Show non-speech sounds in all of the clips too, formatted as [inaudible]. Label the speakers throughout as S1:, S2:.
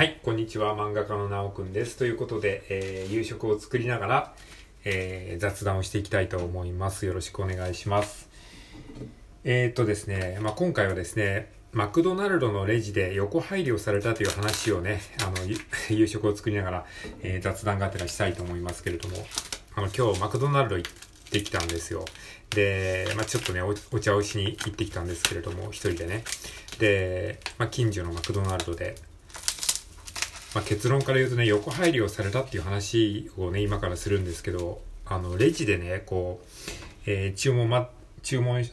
S1: はい、こんにちは。漫画家のなおくんです。ということで、えー夕食を作りながら、えー雑談をしていきたいと思います。よろしくお願いします。えーっとですね、まあ、今回はですね、マクドナルドのレジで横入りをされたという話をね、あの、[laughs] 夕食を作りながら、えー雑談がてらしたいと思いますけれども、あの、今日マクドナルド行ってきたんですよ。で、まあ、ちょっとねお、お茶をしに行ってきたんですけれども、一人でね。で、まあ、近所のマクドナルドで、まあ、結論から言うとね、横入りをされたっていう話をね、今からするんですけど、あの、レジでね、こう、えー注文ま、注文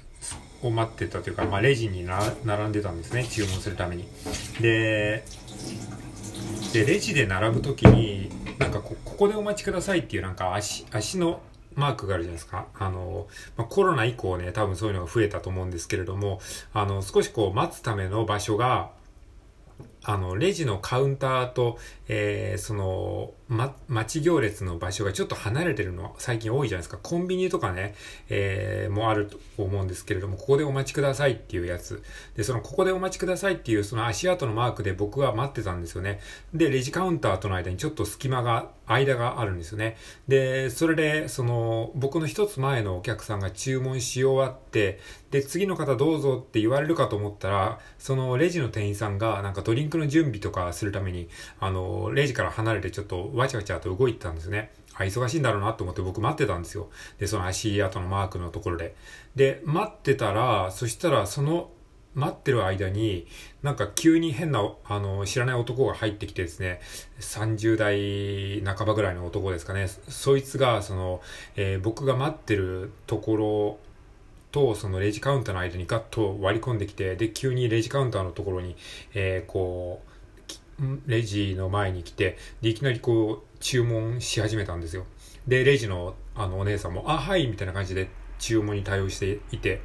S1: を待ってたというか、まあ、レジにな並んでたんですね、注文するために。で、で、レジで並ぶときに、なんかこ、ここでお待ちくださいっていうなんか足、足のマークがあるじゃないですか。あの、まあ、コロナ以降ね、多分そういうのが増えたと思うんですけれども、あの、少しこう待つための場所が、あの、レジのカウンターと、えーその、ま、待ち行列の場所がちょっと離れてるの最近多いじゃないですか。コンビニとかね、えーもあると思うんですけれども、ここでお待ちくださいっていうやつ。で、その、ここでお待ちくださいっていう、その足跡のマークで僕は待ってたんですよね。で、レジカウンターとの間にちょっと隙間が、間があるんですよね。で、それで、その、僕の一つ前のお客さんが注文し終わって、で、次の方どうぞって言われるかと思ったら、そのレジの店員さんがなんかドリンクの準備とかするために、あの、レジから離れてちょっとわちゃわちゃと動いてたんですね。あ、忙しいんだろうなと思って僕待ってたんですよ。で、その足跡のマークのところで。で、待ってたら、そしたらその待ってる間に、なんか急に変な、あの、知らない男が入ってきてですね、30代半ばぐらいの男ですかね。そいつが、その、えー僕が待ってるところと、そのレジカウンターの間にガッと割り込んできて、で、急にレジカウンターのところに、えーこう、レジの前に来て、で、いきなりこう、注文し始めたんですよ。で、レジの、あの、お姉さんも、あ、はい、みたいな感じで注文に対応していて、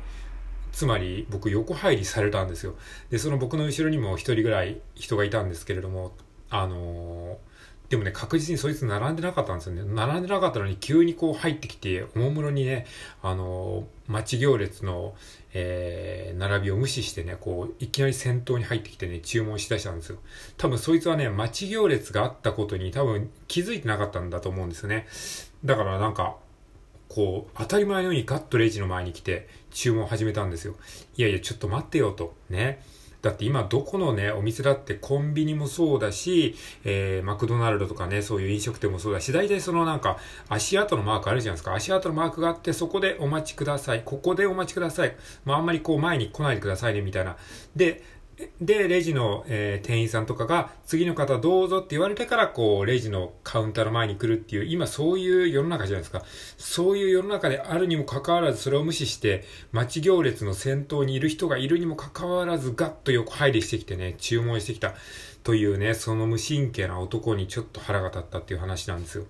S1: つまり僕横入りされたんですよ。で、その僕の後ろにも一人ぐらい人がいたんですけれども、あのーでもね、確実にそいつ並んでなかったんですよね。並んでなかったのに急にこう入ってきて、おもむろにね、あのー待ち行列の、えー並びを無視してね、こう、いきなり先頭に入ってきてね、注文しだしたんですよ。多分そいつはね、待ち行列があったことに多分気づいてなかったんだと思うんですよね。だからなんか、こう、当たり前のようにガッとレジの前に来て注文を始めたんですよ。いやいや、ちょっと待ってよと。ね。だって今どこのね、お店だってコンビニもそうだし、えー、マクドナルドとかね、そういう飲食店もそうだし、大体そのなんか足跡のマークあるじゃないですか。足跡のマークがあって、そこでお待ちください。ここでお待ちください。まああんまりこう前に来ないでくださいね、みたいな。で、で、レジの、えー店員さんとかが、次の方どうぞって言われてから、こう、レジのカウンターの前に来るっていう、今そういう世の中じゃないですか。そういう世の中であるにもかかわらず、それを無視して、待ち行列の先頭にいる人がいるにもかかわらず、ガッと横入りしてきてね、注文してきた。というね、その無神経な男にちょっと腹が立ったっていう話なんですよ。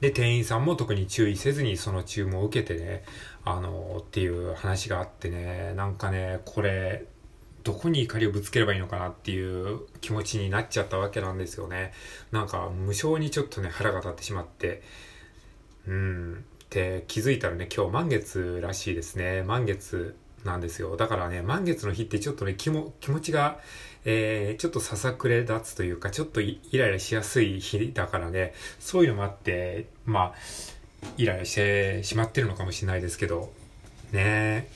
S1: で、店員さんも特に注意せずにその注文を受けてね、あのっていう話があってね、なんかね、これ、どこに怒りをぶつければいいのかなっていう気持ちになっちゃったわけなんですよね。なんか無性にちょっとね腹が立ってしまって。うん。って気づいたらね、今日満月らしいですね。満月なんですよ。だからね、満月の日ってちょっとね、気も気持ちが、えー、ちょっとささくれ立つというか、ちょっとイライラしやすい日だからね、そういうのもあって、まあ、イライラしてしまってるのかもしれないですけど、ね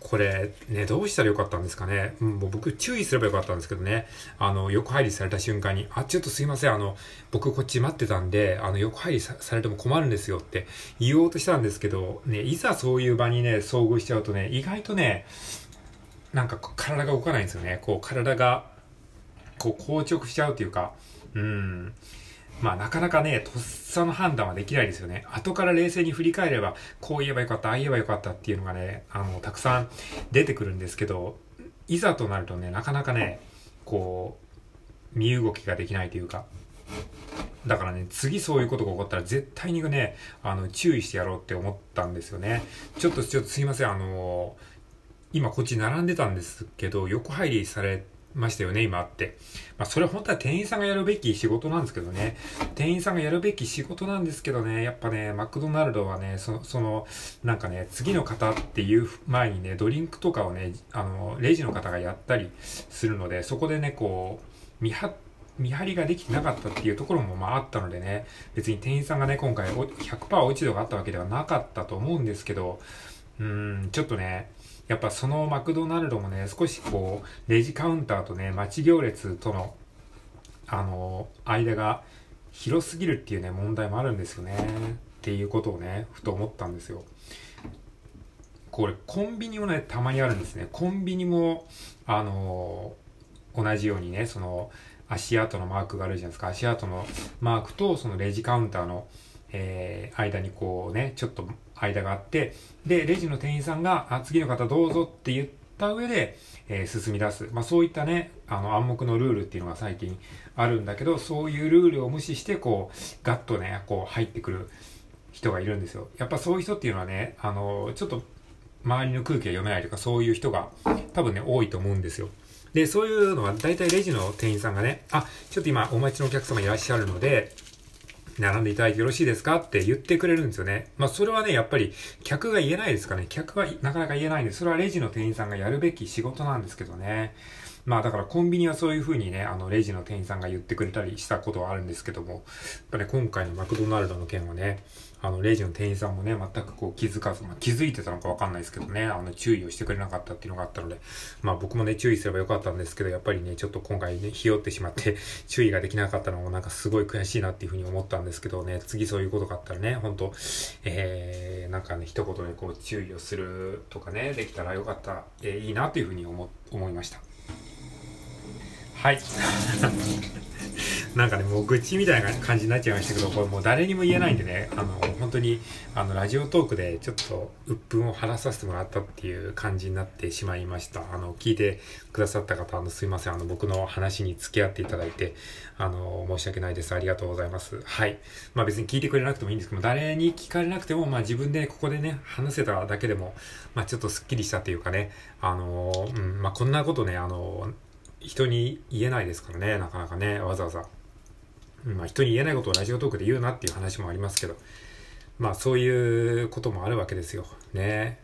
S1: これ、ね、どうしたらよかったんですかね。うん、もう僕注意すればよかったんですけどね。あの、横入りされた瞬間に、あ、ちょっとすいません、あの、僕こっち待ってたんで、あの、横入りされても困るんですよって言おうとしたんですけど、ね、いざそういう場にね、遭遇しちゃうとね、意外とね、なんか体が動かないんですよね。こう体が、こう硬直しちゃうというか、うん。まあなかなかね、とっさの判断はできないですよね。後から冷静に振り返れば、こう言えばよかった、ああ言えばよかったっていうのがね、あの、たくさん出てくるんですけど、いざとなるとね、なかなかね、こう、身動きができないというか、だからね、次そういうことが起こったら絶対にね、あの、注意してやろうって思ったんですよね。ちょっと、ちょっとすいません、あの、今こっち並んでたんですけど、横入りされてましたよね、今あって。まあ、それ本当は店員さんがやるべき仕事なんですけどね。店員さんがやるべき仕事なんですけどね、やっぱね、マクドナルドはね、その、その、なんかね、次の方っていう前にね、ドリンクとかをね、あの、レジの方がやったりするので、そこでね、こう、見張っ見張りができてなかったっていうところもまああったのでね、別に店員さんがね、今回100%落ち度があったわけではなかったと思うんですけど、うん、ちょっとね、やっぱそのマクドナルドもね、少しこう、レジカウンターとね、待ち行列との、あの、間が広すぎるっていうね、問題もあるんですよね。っていうことをね、ふと思ったんですよ。これ、コンビニもね、たまにあるんですね。コンビニも、あの同じようにね、その、足跡のマークがあるじゃないですか。足跡のマークと、そのレジカウンターの、えー、間にこうね、ちょっと間があって、で、レジの店員さんが、あ、次の方どうぞって言った上で、えー、進み出す。まあそういったね、あの暗黙のルールっていうのが最近あるんだけど、そういうルールを無視して、こう、ガッとね、こう入ってくる人がいるんですよ。やっぱそういう人っていうのはね、あの、ちょっと周りの空気が読めないとか、そういう人が多分ね、多いと思うんですよ。で、そういうのは大体レジの店員さんがね、あ、ちょっと今お待ちのお客様いらっしゃるので、並んでいただいてよろしいですかって言ってくれるんですよね。まあそれはね、やっぱり客が言えないですかね。客はなかなか言えないんで、それはレジの店員さんがやるべき仕事なんですけどね。まあだからコンビニはそういう風にね、あのレジの店員さんが言ってくれたりしたことはあるんですけども、やっぱね、今回のマクドナルドの件はね、あのレジの店員さんもね、全くこう気づかず、まあ、気づいてたのかわかんないですけどね、あの注意をしてくれなかったっていうのがあったので、まあ僕もね、注意すればよかったんですけど、やっぱりね、ちょっと今回ね、ひよってしまって [laughs] 注意ができなかったのもなんかすごい悔しいなっていう風に思ったんですけどね、次そういうことがあったらね、本当えー、なんかね、一言でこう注意をするとかね、できたらよかった、えー、いいなという風に思、思いました。はい。なんかね、もう愚痴みたいな感じになっちゃいましたけど、これもう誰にも言えないんでね、あの、本当に、あの、ラジオトークでちょっと、鬱憤を晴らさせてもらったっていう感じになってしまいました。あの、聞いてくださった方、あの、すいません。あの、僕の話に付き合っていただいて、あの、申し訳ないです。ありがとうございます。はい。まあ別に聞いてくれなくてもいいんですけど誰に聞かれなくても、まあ自分でここでね、話せただけでも、まあちょっとスッキリしたというかね、あの、うん、まあこんなことね、あの、人に言えないですからね、なかなかね、わざわざ。まあ人に言えないことをラジオトークで言うなっていう話もありますけど、まあそういうこともあるわけですよ。ね。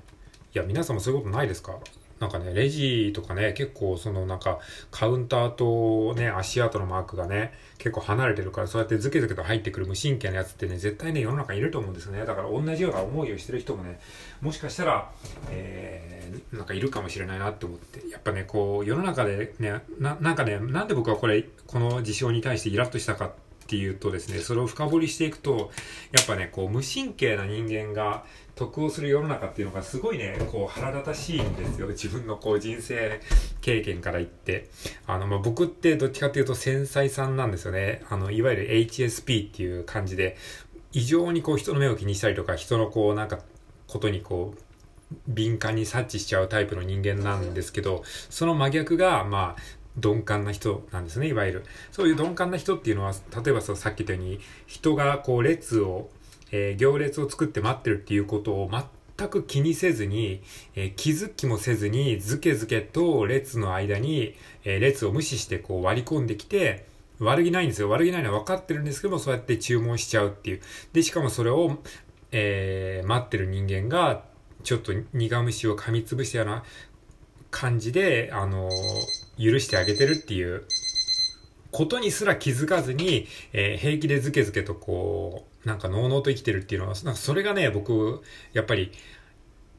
S1: いや、皆さんもそういうことないですか？なんかね、レジとかね、結構そのなんか、カウンターとね、足跡のマークがね、結構離れてるから、そうやってズケズケと入ってくる無神経なやつってね、絶対ね、世の中いると思うんですよね。だから同じような思いをしてる人もね、もしかしたら、えー、なんかいるかもしれないなって思って、やっぱね、こう、世の中でね、な、なんかね、なんで僕はこれ、この事象に対してイラッとしたかっていうとですね、それを深掘りしていくと、やっぱね、こう、無神経な人間が得をする世の中っていうのがすごいね、こう、腹立たしいんですよ。自分のこう、人生経験から言って。あの、ま、僕ってどっちかっていうと繊細さんなんですよね。あの、いわゆる HSP っていう感じで、異常にこう、人の目を気にしたりとか、人のこう、なんか、ことにこう、敏感に察知しちゃうタイプの人間なんですけど、その真逆が、まあ、鈍感な人なんですね、いわゆる。そういう鈍感な人っていうのは、例えばそうさっき言ったように、人がこう列を、えー、行列を作って待ってるっていうことを全く気にせずに、えー、気づきもせずに、ずけずけと列の間に、えー、列を無視してこう割り込んできて、悪気ないんですよ。悪気ないのは分かってるんですけども、そうやって注文しちゃうっていう。で、しかもそれを、えー、待ってる人間が、ちょっと苦虫を噛みつぶしたような感じで、あの許してあげてるっていうことにすら気づかずに、えー、平気でズケズケとこう、なんかのうのうと生きてるっていうのは、なんかそれがね、僕、やっぱり、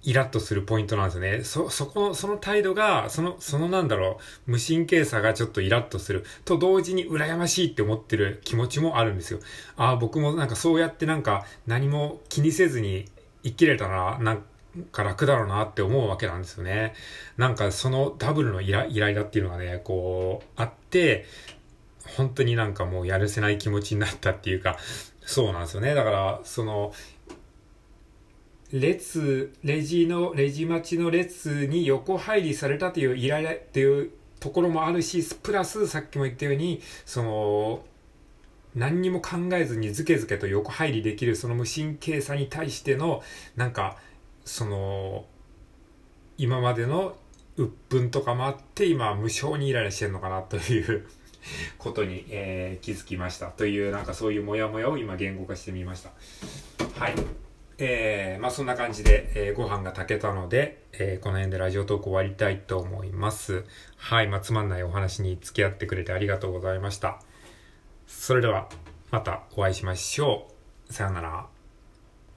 S1: イラッとするポイントなんですよね。そ、そこ、その態度が、その、そのなんだろう、無神経さがちょっとイラッとする。と同時に羨ましいって思ってる気持ちもあるんですよ。ああ、僕もなんかそうやってなんか何も気にせずに生きれたら、なんか楽だろうなって思うわけなんですよね。なんかそのダブルのイライライラっていうのがね、こう、あって、本当になんかもうやるせない気持ちになったっていうか、そうなんですよね。だから、その、列、レジの、レジ待ちの列に横入りされたというイライラっていうところもあるし、プラスさっきも言ったように、その、何にも考えずにズケズケと横入りできるその無神経さに対しての、なんか、その、今までの鬱憤とかもあって、今無償にイライラしてるのかなという [laughs] ことに、えー、気づきました。という、なんかそういうモヤモヤを今言語化してみました。はい。えー、まあそんな感じで、えー、ご飯が炊けたので、えー、この辺でラジオトーク終わりたいと思います。はい。まあつまんないお話に付き合ってくれてありがとうございました。それではまたお会いしましょう。さようなら。